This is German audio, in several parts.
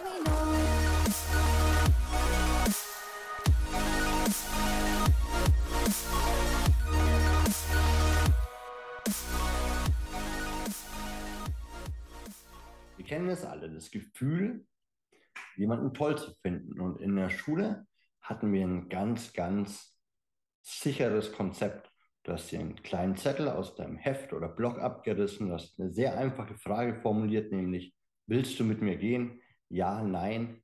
Wir kennen es alle, das Gefühl, jemanden toll zu finden. Und in der Schule hatten wir ein ganz, ganz sicheres Konzept. Du hast dir einen kleinen Zettel aus deinem Heft oder Blog abgerissen, du hast eine sehr einfache Frage formuliert, nämlich, willst du mit mir gehen? Ja, nein.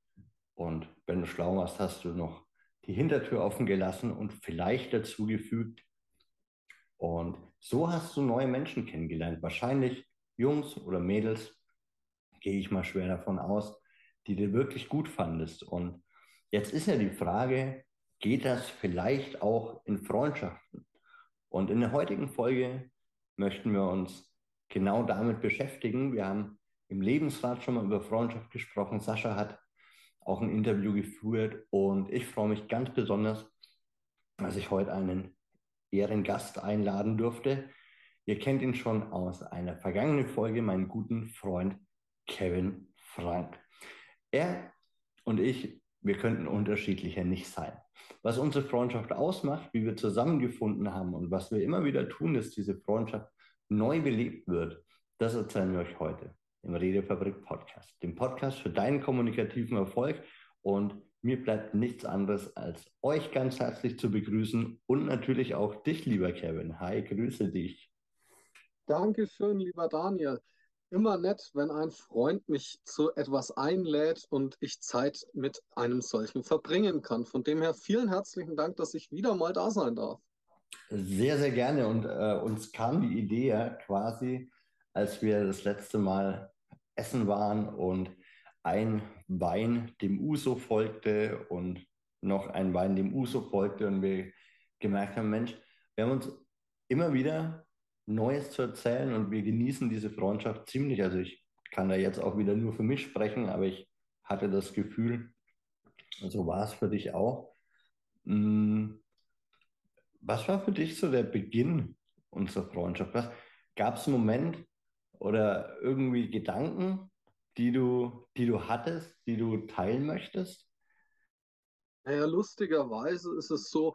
Und wenn du schlau warst, hast du noch die Hintertür offen gelassen und vielleicht dazugefügt. Und so hast du neue Menschen kennengelernt. Wahrscheinlich Jungs oder Mädels, gehe ich mal schwer davon aus, die du wirklich gut fandest. Und jetzt ist ja die Frage, geht das vielleicht auch in Freundschaften? Und in der heutigen Folge möchten wir uns genau damit beschäftigen. Wir haben im Lebensrat schon mal über Freundschaft gesprochen. Sascha hat auch ein Interview geführt und ich freue mich ganz besonders, dass ich heute einen Ehrengast einladen durfte. Ihr kennt ihn schon aus einer vergangenen Folge, meinen guten Freund Kevin Frank. Er und ich, wir könnten unterschiedlicher nicht sein. Was unsere Freundschaft ausmacht, wie wir zusammengefunden haben und was wir immer wieder tun, dass diese Freundschaft neu belebt wird, das erzählen wir euch heute im Redefabrik Podcast, dem Podcast für deinen kommunikativen Erfolg. Und mir bleibt nichts anderes, als euch ganz herzlich zu begrüßen und natürlich auch dich, lieber Kevin. Hi, grüße dich. Dankeschön, lieber Daniel immer nett, wenn ein Freund mich zu etwas einlädt und ich Zeit mit einem solchen verbringen kann. Von dem her vielen herzlichen Dank, dass ich wieder mal da sein darf. Sehr, sehr gerne. Und äh, uns kam die Idee ja quasi, als wir das letzte Mal essen waren und ein Wein dem Uso folgte und noch ein Wein dem Uso folgte und wir gemerkt haben, Mensch, wir haben uns immer wieder Neues zu erzählen und wir genießen diese Freundschaft ziemlich. Also ich kann da jetzt auch wieder nur für mich sprechen, aber ich hatte das Gefühl, so war es für dich auch. Hm, was war für dich so der Beginn unserer Freundschaft? Gab es einen Moment oder irgendwie Gedanken, die du, die du hattest, die du teilen möchtest? Naja, lustigerweise ist es so,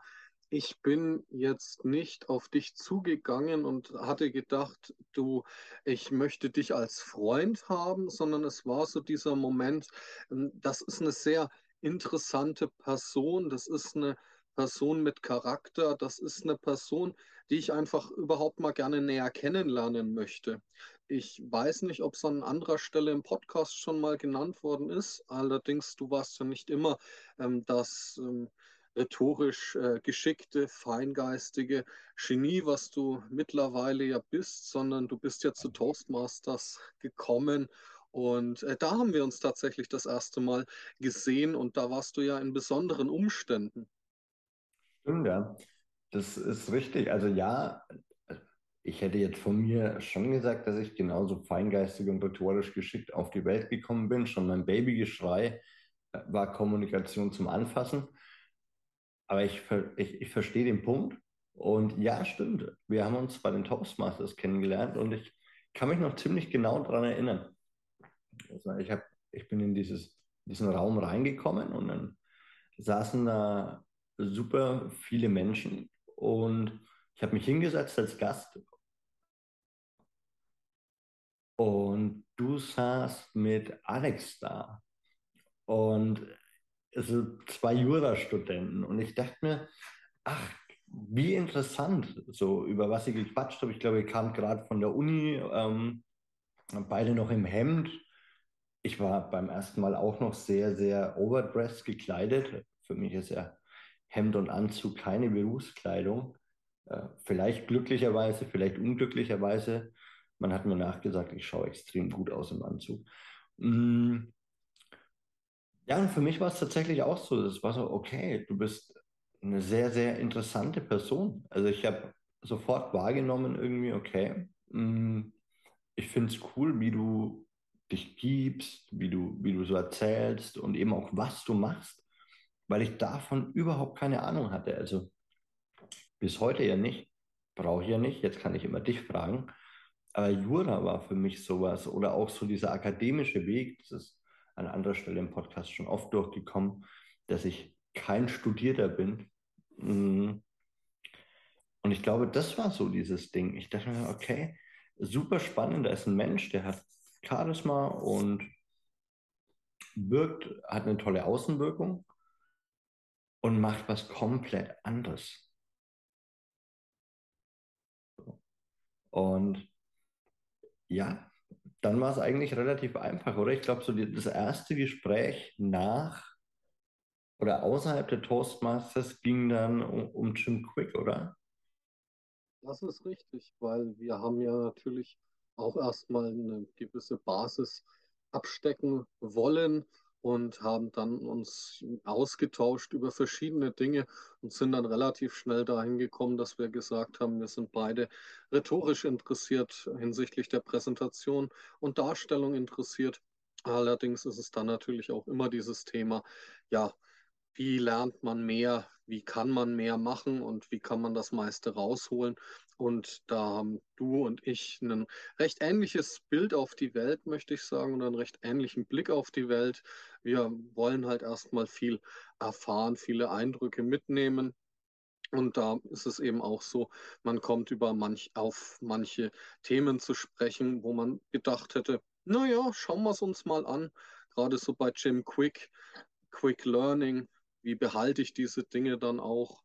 ich bin jetzt nicht auf dich zugegangen und hatte gedacht, du, ich möchte dich als Freund haben, sondern es war so dieser Moment, ähm, das ist eine sehr interessante Person, das ist eine Person mit Charakter, das ist eine Person, die ich einfach überhaupt mal gerne näher kennenlernen möchte. Ich weiß nicht, ob es an anderer Stelle im Podcast schon mal genannt worden ist. Allerdings, du warst ja nicht immer ähm, das ähm, rhetorisch äh, geschickte, feingeistige Genie, was du mittlerweile ja bist, sondern du bist ja zu Toastmasters gekommen und äh, da haben wir uns tatsächlich das erste Mal gesehen und da warst du ja in besonderen Umständen. Stimmt, ja. Das ist richtig. Also ja, ich hätte jetzt von mir schon gesagt, dass ich genauso feingeistig und rhetorisch geschickt auf die Welt gekommen bin. Schon mein Babygeschrei äh, war Kommunikation zum Anfassen. Aber ich, ich, ich verstehe den Punkt. Und ja, stimmt. Wir haben uns bei den Toastmasters kennengelernt und ich kann mich noch ziemlich genau daran erinnern. Also ich, hab, ich bin in dieses, diesen Raum reingekommen und dann saßen da super viele Menschen und ich habe mich hingesetzt als Gast und du saßt mit Alex da. Und also zwei Jurastudenten und ich dachte mir, ach, wie interessant, so über was sie gequatscht haben. Ich glaube, ich kam gerade von der Uni, ähm, beide noch im Hemd. Ich war beim ersten Mal auch noch sehr, sehr overdressed gekleidet. Für mich ist ja Hemd und Anzug keine Berufskleidung. Äh, vielleicht glücklicherweise, vielleicht unglücklicherweise. Man hat mir nachgesagt, ich schaue extrem gut aus im Anzug. Mm, ja, und für mich war es tatsächlich auch so. Es war so, okay, du bist eine sehr, sehr interessante Person. Also ich habe sofort wahrgenommen, irgendwie, okay, mm, ich finde es cool, wie du dich gibst, wie du, wie du so erzählst und eben auch, was du machst, weil ich davon überhaupt keine Ahnung hatte. Also bis heute ja nicht, brauche ich ja nicht, jetzt kann ich immer dich fragen. Aber Jura war für mich sowas oder auch so dieser akademische Weg, dieses an anderer Stelle im Podcast schon oft durchgekommen, dass ich kein Studierter bin. Mm. Und ich glaube, das war so dieses Ding. Ich dachte mir, okay, super spannend, da ist ein Mensch, der hat Charisma und wirkt, hat eine tolle Außenwirkung und macht was komplett anderes. Und ja, dann war es eigentlich relativ einfach, oder? Ich glaube, so die, das erste Gespräch nach oder außerhalb der Toastmasters ging dann um, um Jim Quick, oder? Das ist richtig, weil wir haben ja natürlich auch erstmal eine gewisse Basis abstecken wollen und haben dann uns ausgetauscht über verschiedene Dinge und sind dann relativ schnell dahin gekommen, dass wir gesagt haben, wir sind beide rhetorisch interessiert hinsichtlich der Präsentation und Darstellung interessiert. Allerdings ist es dann natürlich auch immer dieses Thema, ja, wie lernt man mehr, wie kann man mehr machen und wie kann man das meiste rausholen. Und da haben du und ich ein recht ähnliches Bild auf die Welt, möchte ich sagen, und einen recht ähnlichen Blick auf die Welt. Wir wollen halt erstmal viel erfahren, viele Eindrücke mitnehmen. Und da ist es eben auch so, man kommt über manch, auf manche Themen zu sprechen, wo man gedacht hätte, naja, schauen wir es uns mal an. Gerade so bei Jim Quick, Quick Learning, wie behalte ich diese Dinge dann auch?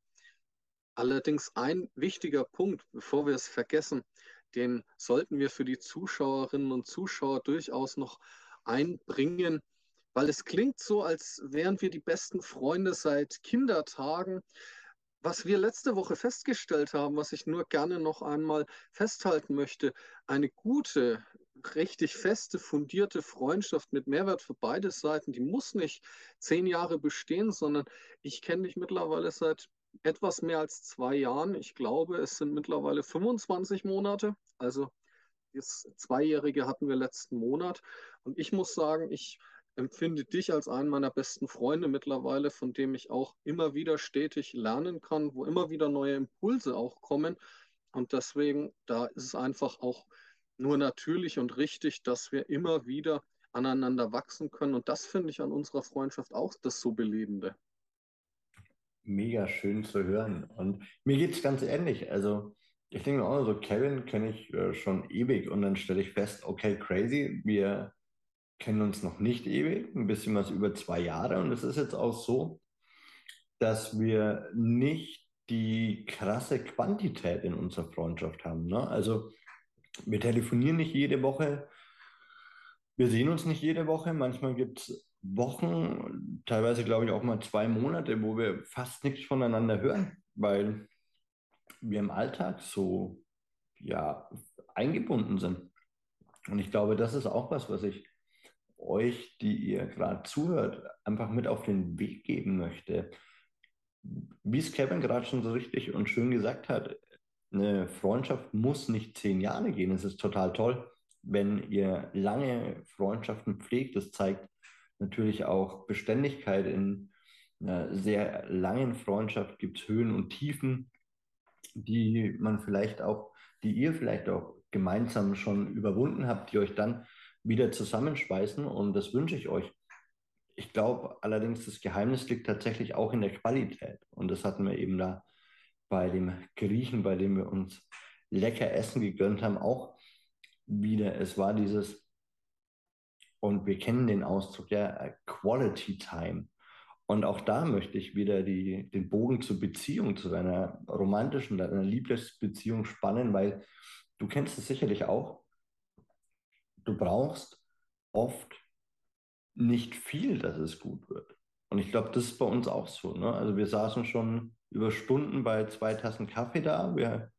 Allerdings ein wichtiger Punkt, bevor wir es vergessen, den sollten wir für die Zuschauerinnen und Zuschauer durchaus noch einbringen, weil es klingt so, als wären wir die besten Freunde seit Kindertagen. Was wir letzte Woche festgestellt haben, was ich nur gerne noch einmal festhalten möchte, eine gute, richtig feste, fundierte Freundschaft mit Mehrwert für beide Seiten, die muss nicht zehn Jahre bestehen, sondern ich kenne dich mittlerweile seit etwas mehr als zwei Jahren. Ich glaube, es sind mittlerweile 25 Monate. Also das Zweijährige hatten wir letzten Monat. Und ich muss sagen, ich empfinde dich als einen meiner besten Freunde mittlerweile, von dem ich auch immer wieder stetig lernen kann, wo immer wieder neue Impulse auch kommen. Und deswegen, da ist es einfach auch nur natürlich und richtig, dass wir immer wieder aneinander wachsen können. Und das finde ich an unserer Freundschaft auch das so Belebende. Mega schön zu hören. Und mir geht es ganz ähnlich. Also, ich denke auch so, Kevin kenne ich äh, schon ewig und dann stelle ich fest, okay, crazy, wir kennen uns noch nicht ewig, ein bisschen was über zwei Jahre. Und es ist jetzt auch so, dass wir nicht die krasse Quantität in unserer Freundschaft haben. Ne? Also wir telefonieren nicht jede Woche. Wir sehen uns nicht jede Woche. Manchmal gibt es Wochen, teilweise glaube ich auch mal zwei Monate, wo wir fast nichts voneinander hören, weil wir im Alltag so ja, eingebunden sind. Und ich glaube, das ist auch was, was ich euch, die ihr gerade zuhört, einfach mit auf den Weg geben möchte. Wie es Kevin gerade schon so richtig und schön gesagt hat, eine Freundschaft muss nicht zehn Jahre gehen. Es ist total toll, wenn ihr lange Freundschaften pflegt. Das zeigt natürlich auch Beständigkeit. In einer sehr langen Freundschaft gibt es Höhen und Tiefen, die man vielleicht auch, die ihr vielleicht auch gemeinsam schon überwunden habt, die euch dann wieder zusammenschweißen. Und das wünsche ich euch. Ich glaube allerdings, das Geheimnis liegt tatsächlich auch in der Qualität. Und das hatten wir eben da bei dem Griechen, bei dem wir uns lecker Essen gegönnt haben, auch wieder. Es war dieses, und wir kennen den Ausdruck ja, Quality Time. Und auch da möchte ich wieder die, den Bogen zur Beziehung, zu deiner romantischen, deiner Lieblingsbeziehung spannen, weil du kennst es sicherlich auch. Du brauchst oft nicht viel, dass es gut wird. Und ich glaube, das ist bei uns auch so. Ne? Also wir saßen schon über Stunden bei zwei Tassen Kaffee da. Wir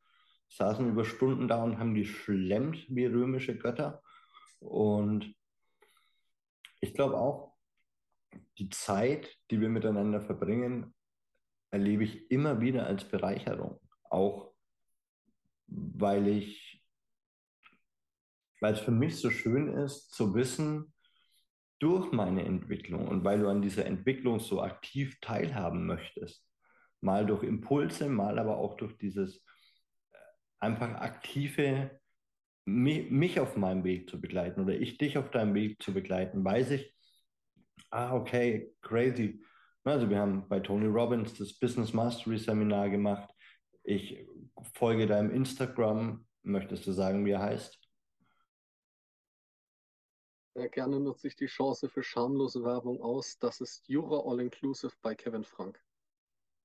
saßen über Stunden da und haben geschlemmt wie römische Götter. Und ich glaube auch, die Zeit, die wir miteinander verbringen, erlebe ich immer wieder als Bereicherung. Auch weil ich, weil es für mich so schön ist zu wissen, durch meine Entwicklung und weil du an dieser Entwicklung so aktiv teilhaben möchtest, mal durch Impulse, mal aber auch durch dieses äh, einfach aktive, mich, mich auf meinem Weg zu begleiten oder ich dich auf deinem Weg zu begleiten, weiß ich, Ah, okay, crazy. Also wir haben bei Tony Robbins das Business Mastery Seminar gemacht. Ich folge deinem Instagram. Möchtest du sagen, wie er heißt? Gerne nutze ich die Chance für schamlose Werbung aus. Das ist Jura All Inclusive bei Kevin Frank.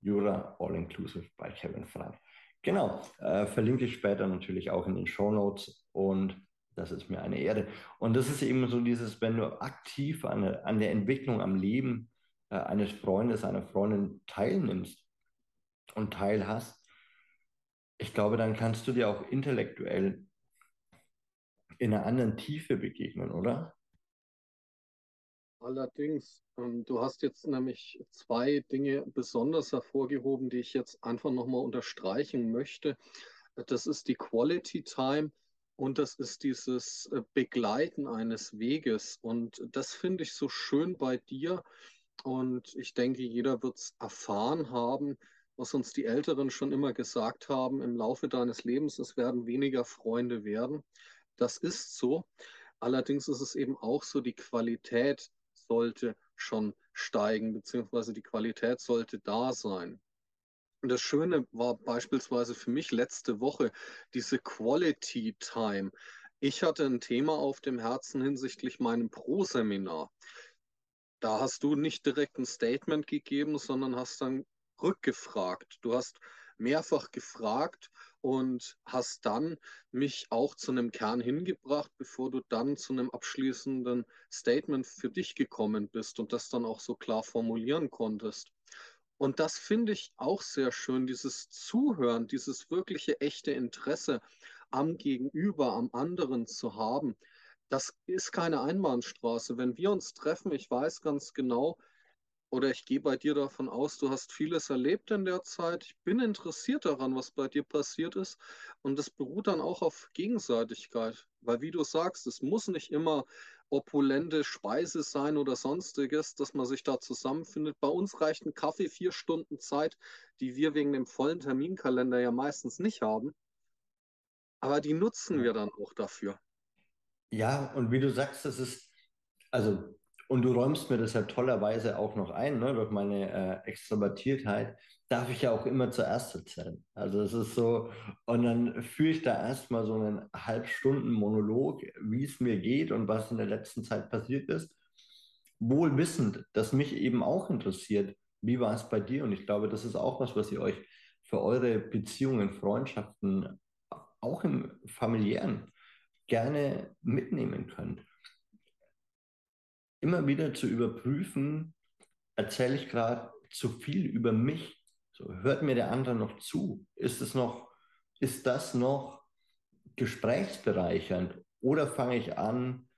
Jura All Inclusive bei Kevin Frank. Genau, äh, verlinke ich später natürlich auch in den Show Notes und das ist mir eine Ehre. Und das ist eben so dieses, wenn du aktiv an, an der Entwicklung, am Leben äh, eines Freundes, einer Freundin teilnimmst und teilhast, ich glaube, dann kannst du dir auch intellektuell in einer anderen Tiefe begegnen, oder? Allerdings, ähm, du hast jetzt nämlich zwei Dinge besonders hervorgehoben, die ich jetzt einfach nochmal unterstreichen möchte. Das ist die Quality Time und das ist dieses äh, Begleiten eines Weges. Und das finde ich so schön bei dir. Und ich denke, jeder wird es erfahren haben, was uns die Älteren schon immer gesagt haben, im Laufe deines Lebens, es werden weniger Freunde werden. Das ist so. Allerdings ist es eben auch so, die Qualität sollte schon steigen, beziehungsweise die Qualität sollte da sein. Und das Schöne war beispielsweise für mich letzte Woche diese Quality Time. Ich hatte ein Thema auf dem Herzen hinsichtlich meinem Pro-Seminar. Da hast du nicht direkt ein Statement gegeben, sondern hast dann rückgefragt. Du hast mehrfach gefragt und hast dann mich auch zu einem Kern hingebracht, bevor du dann zu einem abschließenden Statement für dich gekommen bist und das dann auch so klar formulieren konntest. Und das finde ich auch sehr schön, dieses Zuhören, dieses wirkliche echte Interesse am Gegenüber, am anderen zu haben. Das ist keine Einbahnstraße. Wenn wir uns treffen, ich weiß ganz genau, oder ich gehe bei dir davon aus, du hast vieles erlebt in der Zeit. Ich bin interessiert daran, was bei dir passiert ist. Und das beruht dann auch auf Gegenseitigkeit. Weil, wie du sagst, es muss nicht immer opulente Speise sein oder sonstiges, dass man sich da zusammenfindet. Bei uns reicht ein Kaffee vier Stunden Zeit, die wir wegen dem vollen Terminkalender ja meistens nicht haben. Aber die nutzen wir dann auch dafür. Ja, und wie du sagst, das ist, also und du räumst mir ja tollerweise auch noch ein, ne? durch meine äh, Extrovertiertheit, darf ich ja auch immer zuerst erzählen. Also es ist so, und dann führe ich da erstmal so einen Halbstunden-Monolog, wie es mir geht und was in der letzten Zeit passiert ist, wohl wissend, dass mich eben auch interessiert, wie war es bei dir? Und ich glaube, das ist auch was, was ihr euch für eure Beziehungen, Freundschaften, auch im familiären gerne mitnehmen könnt immer wieder zu überprüfen, erzähle ich gerade zu viel über mich? So, hört mir der andere noch zu? Ist es noch, ist das noch gesprächsbereichernd? Oder fange ich an,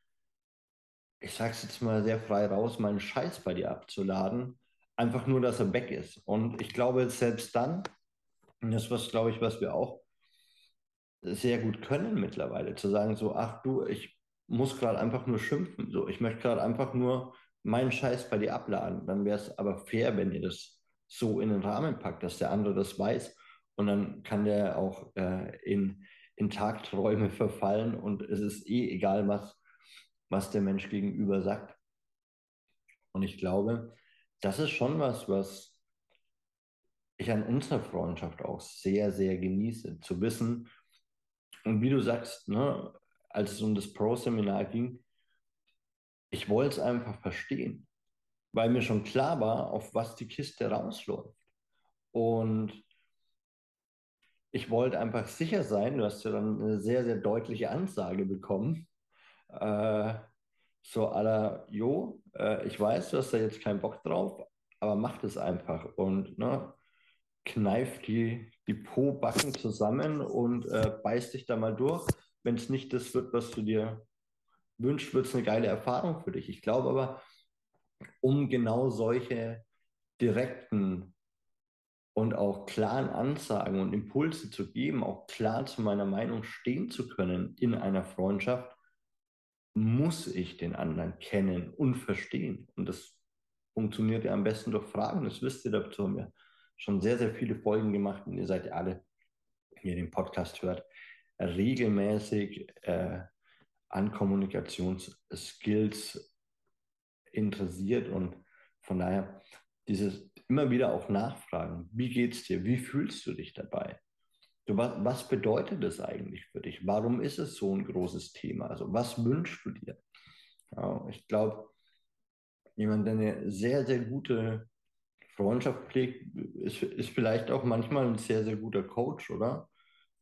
ich sage es jetzt mal sehr frei raus, meinen Scheiß bei dir abzuladen, einfach nur, dass er weg ist. Und ich glaube, selbst dann, und das was, glaube ich, was wir auch sehr gut können mittlerweile, zu sagen, so, ach du, ich muss gerade einfach nur schimpfen. So, ich möchte gerade einfach nur meinen Scheiß bei dir abladen. Dann wäre es aber fair, wenn ihr das so in den Rahmen packt, dass der andere das weiß. Und dann kann der auch äh, in, in Tagträume verfallen und es ist eh egal, was, was der Mensch gegenüber sagt. Und ich glaube, das ist schon was, was ich an unserer Freundschaft auch sehr, sehr genieße. Zu wissen, und wie du sagst, ne, als es um das Pro-Seminar ging, ich wollte es einfach verstehen, weil mir schon klar war, auf was die Kiste rausläuft. Und ich wollte einfach sicher sein, du hast ja dann eine sehr, sehr deutliche Ansage bekommen. Äh, so aller, jo, äh, ich weiß, du hast da jetzt keinen Bock drauf, aber mach das einfach und ne, kneif die, die Po-Backen zusammen und äh, beiß dich da mal durch wenn es nicht das wird, was du dir wünschst, wird es eine geile Erfahrung für dich. Ich glaube aber, um genau solche direkten und auch klaren Ansagen und Impulse zu geben, auch klar zu meiner Meinung stehen zu können in einer Freundschaft, muss ich den anderen kennen und verstehen. Und das funktioniert ja am besten durch Fragen. Das wisst ihr, dazu haben wir schon sehr, sehr viele Folgen gemacht und ihr seid ja alle, wenn ihr den Podcast hört, regelmäßig äh, an Kommunikationsskills interessiert und von daher dieses immer wieder auch nachfragen, wie geht's dir, wie fühlst du dich dabei? Du, was, was bedeutet das eigentlich für dich? Warum ist es so ein großes Thema? Also was wünschst du dir? Ja, ich glaube, jemand, der eine sehr, sehr gute Freundschaft pflegt, ist, ist vielleicht auch manchmal ein sehr, sehr guter Coach, oder?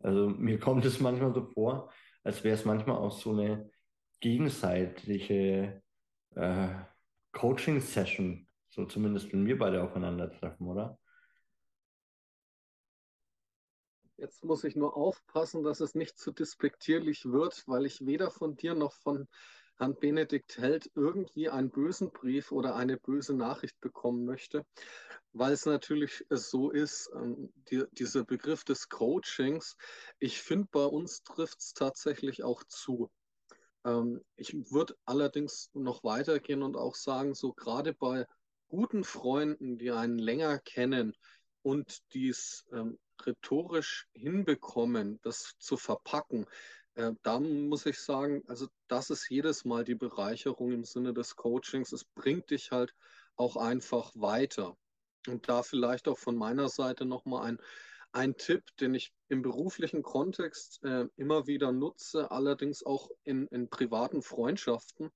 Also mir kommt es manchmal so vor, als wäre es manchmal auch so eine gegenseitige äh, Coaching-Session, so zumindest wenn wir beide aufeinandertreffen, oder? Jetzt muss ich nur aufpassen, dass es nicht zu despektierlich wird, weil ich weder von dir noch von Herrn Benedikt Held irgendwie einen bösen Brief oder eine böse Nachricht bekommen möchte, weil es natürlich so ist, ähm, die, dieser Begriff des Coachings, ich finde, bei uns trifft es tatsächlich auch zu. Ähm, ich würde allerdings noch weitergehen und auch sagen, so gerade bei guten Freunden, die einen länger kennen und dies ähm, rhetorisch hinbekommen, das zu verpacken, äh, da muss ich sagen, also das ist jedes Mal die Bereicherung im Sinne des Coachings. Es bringt dich halt auch einfach weiter. Und da vielleicht auch von meiner Seite nochmal ein, ein Tipp, den ich im beruflichen Kontext äh, immer wieder nutze, allerdings auch in, in privaten Freundschaften.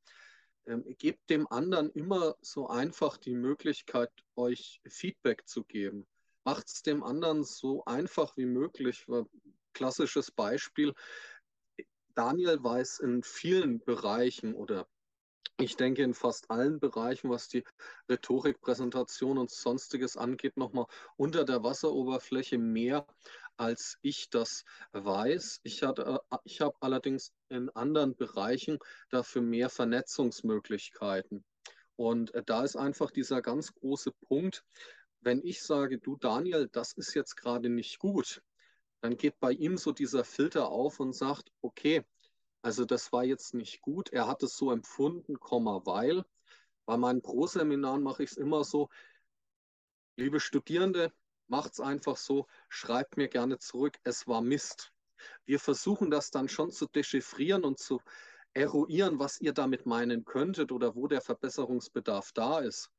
Ähm, gebt dem anderen immer so einfach die Möglichkeit, euch Feedback zu geben. Macht es dem anderen so einfach wie möglich. Klassisches Beispiel, Daniel weiß in vielen Bereichen oder ich denke in fast allen Bereichen, was die Rhetorik, Präsentation und sonstiges angeht, nochmal unter der Wasseroberfläche mehr, als ich das weiß. Ich, hatte, ich habe allerdings in anderen Bereichen dafür mehr Vernetzungsmöglichkeiten. Und äh, da ist einfach dieser ganz große Punkt, wenn ich sage, du Daniel, das ist jetzt gerade nicht gut, dann geht bei ihm so dieser Filter auf und sagt, okay, also das war jetzt nicht gut. Er hat es so empfunden, weil. Bei meinen Pro-Seminaren mache ich es immer so, liebe Studierende, macht es einfach so, schreibt mir gerne zurück, es war Mist. Wir versuchen das dann schon zu dechiffrieren und zu eruieren, was ihr damit meinen könntet oder wo der Verbesserungsbedarf da ist.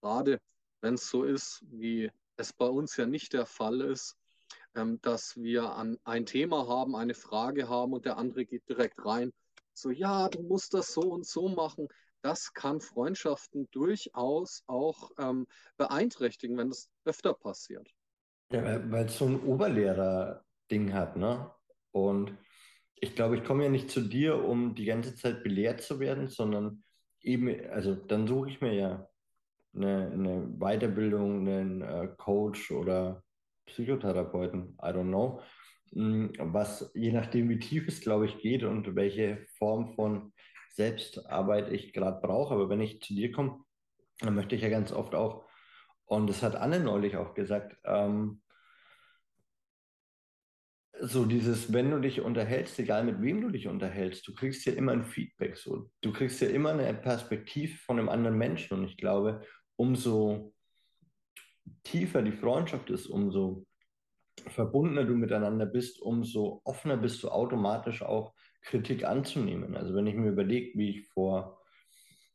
Gerade wenn es so ist, wie es bei uns ja nicht der Fall ist, ähm, dass wir an ein Thema haben, eine Frage haben und der andere geht direkt rein. So, ja, du musst das so und so machen. Das kann Freundschaften durchaus auch ähm, beeinträchtigen, wenn das öfter passiert. Ja, weil es so ein Oberlehrer-Ding hat, ne? Und ich glaube, ich komme ja nicht zu dir, um die ganze Zeit belehrt zu werden, sondern eben, also dann suche ich mir ja eine, eine Weiterbildung, einen äh, Coach oder Psychotherapeuten, I don't know, mm, was je nachdem, wie tief es, glaube ich, geht und welche Form von Selbstarbeit ich gerade brauche. Aber wenn ich zu dir komme, dann möchte ich ja ganz oft auch, und das hat Anne neulich auch gesagt, ähm, so dieses, wenn du dich unterhältst, egal mit wem du dich unterhältst, du kriegst ja immer ein Feedback. So. Du kriegst ja immer eine Perspektive von einem anderen Menschen. Und ich glaube, umso tiefer die Freundschaft ist, umso verbundener du miteinander bist, umso offener bist du automatisch auch Kritik anzunehmen. Also wenn ich mir überlege, wie ich vor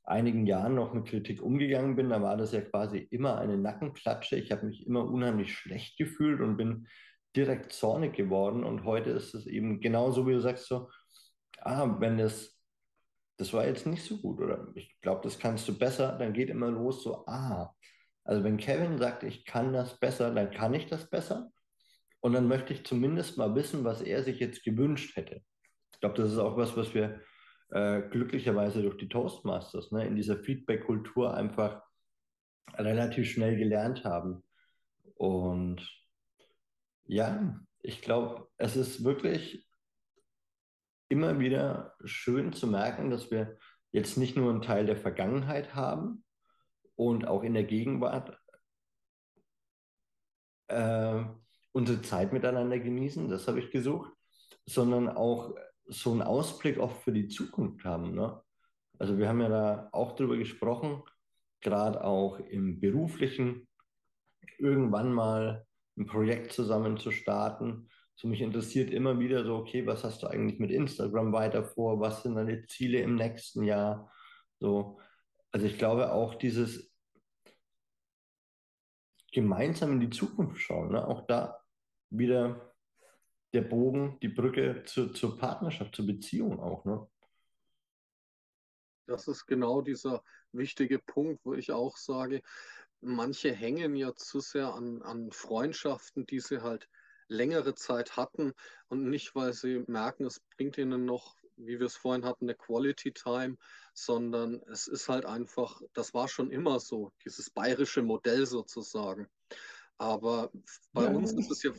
einigen Jahren noch mit Kritik umgegangen bin, da war das ja quasi immer eine Nackenklatsche. Ich habe mich immer unheimlich schlecht gefühlt und bin direkt zornig geworden. Und heute ist es eben genauso, wie du sagst, so, ah, wenn das, das war jetzt nicht so gut oder ich glaube, das kannst du besser, dann geht immer los so, ah, also wenn Kevin sagt, ich kann das besser, dann kann ich das besser. Und dann möchte ich zumindest mal wissen, was er sich jetzt gewünscht hätte. Ich glaube, das ist auch was, was wir äh, glücklicherweise durch die Toastmasters ne, in dieser Feedback-Kultur einfach relativ schnell gelernt haben. Und ja, ich glaube, es ist wirklich immer wieder schön zu merken, dass wir jetzt nicht nur einen Teil der Vergangenheit haben, und auch in der Gegenwart äh, unsere Zeit miteinander genießen, das habe ich gesucht, sondern auch so einen Ausblick auch für die Zukunft haben. Ne? Also wir haben ja da auch darüber gesprochen, gerade auch im beruflichen, irgendwann mal ein Projekt zusammen zu starten. So mich interessiert immer wieder so, okay, was hast du eigentlich mit Instagram weiter vor? Was sind deine Ziele im nächsten Jahr? So, Also ich glaube auch dieses gemeinsam in die Zukunft schauen, ne? auch da wieder der Bogen, die Brücke zu, zur Partnerschaft, zur Beziehung auch. Ne? Das ist genau dieser wichtige Punkt, wo ich auch sage, manche hängen ja zu sehr an, an Freundschaften, die sie halt längere Zeit hatten und nicht, weil sie merken, es bringt ihnen noch, wie wir es vorhin hatten, eine Quality Time, sondern es ist halt einfach, das war schon immer so, dieses bayerische Modell sozusagen. Aber bei ja. uns ist es ja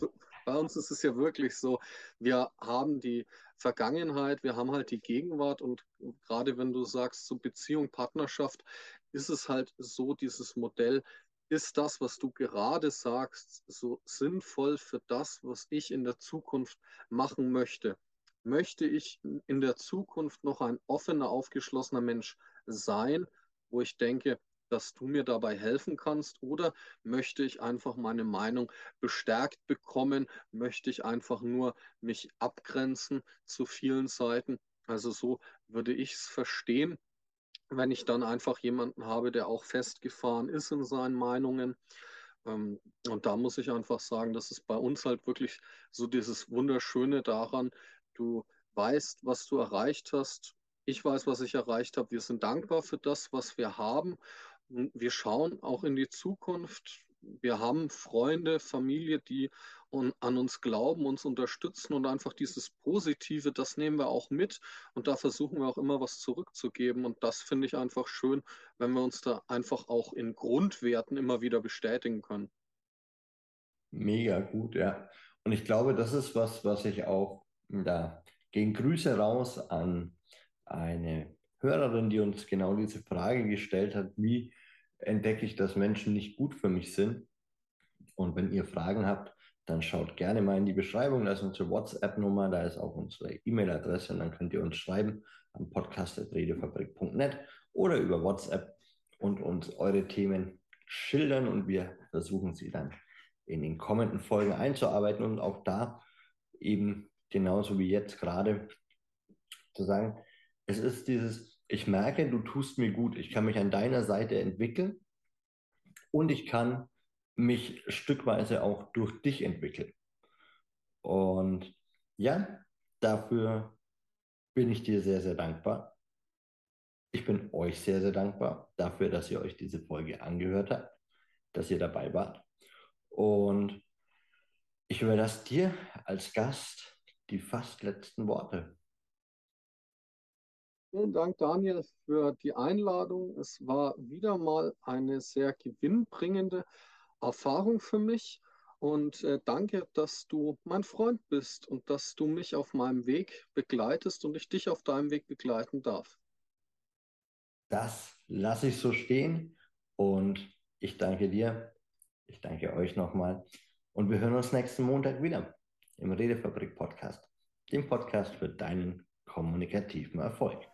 bei uns ist es ja wirklich so, wir haben die Vergangenheit, wir haben halt die Gegenwart und gerade wenn du sagst, so Beziehung, Partnerschaft, ist es halt so, dieses Modell, ist das, was du gerade sagst, so sinnvoll für das, was ich in der Zukunft machen möchte? Möchte ich in der Zukunft noch ein offener, aufgeschlossener Mensch sein, wo ich denke, dass du mir dabei helfen kannst? Oder möchte ich einfach meine Meinung bestärkt bekommen? Möchte ich einfach nur mich abgrenzen zu vielen Seiten? Also so würde ich es verstehen, wenn ich dann einfach jemanden habe, der auch festgefahren ist in seinen Meinungen. Ähm, und da muss ich einfach sagen, das ist bei uns halt wirklich so dieses Wunderschöne daran, du weißt, was du erreicht hast. Ich weiß, was ich erreicht habe. Wir sind dankbar für das, was wir haben wir schauen auch in die Zukunft. Wir haben Freunde, Familie, die an uns glauben, uns unterstützen und einfach dieses Positive, das nehmen wir auch mit und da versuchen wir auch immer was zurückzugeben und das finde ich einfach schön, wenn wir uns da einfach auch in Grundwerten immer wieder bestätigen können. Mega gut, ja. Und ich glaube, das ist was, was ich auch da gegen Grüße raus an eine Hörerin, die uns genau diese Frage gestellt hat, wie entdecke ich, dass Menschen nicht gut für mich sind. Und wenn ihr Fragen habt, dann schaut gerne mal in die Beschreibung. Da ist unsere WhatsApp-Nummer, da ist auch unsere E-Mail-Adresse und dann könnt ihr uns schreiben an podcast.redefabrik.net oder über WhatsApp und uns eure Themen schildern und wir versuchen sie dann in den kommenden Folgen einzuarbeiten und auch da eben genauso wie jetzt gerade zu sagen, es ist dieses ich merke, du tust mir gut, ich kann mich an deiner Seite entwickeln und ich kann mich stückweise auch durch dich entwickeln. Und ja, dafür bin ich dir sehr, sehr dankbar. Ich bin euch sehr, sehr dankbar dafür, dass ihr euch diese Folge angehört habt, dass ihr dabei wart. Und ich überlasse dir als Gast die fast letzten Worte. Vielen Dank, Daniel, für die Einladung. Es war wieder mal eine sehr gewinnbringende Erfahrung für mich. Und äh, danke, dass du mein Freund bist und dass du mich auf meinem Weg begleitest und ich dich auf deinem Weg begleiten darf. Das lasse ich so stehen und ich danke dir. Ich danke euch nochmal. Und wir hören uns nächsten Montag wieder im Redefabrik Podcast, dem Podcast für deinen kommunikativen Erfolg.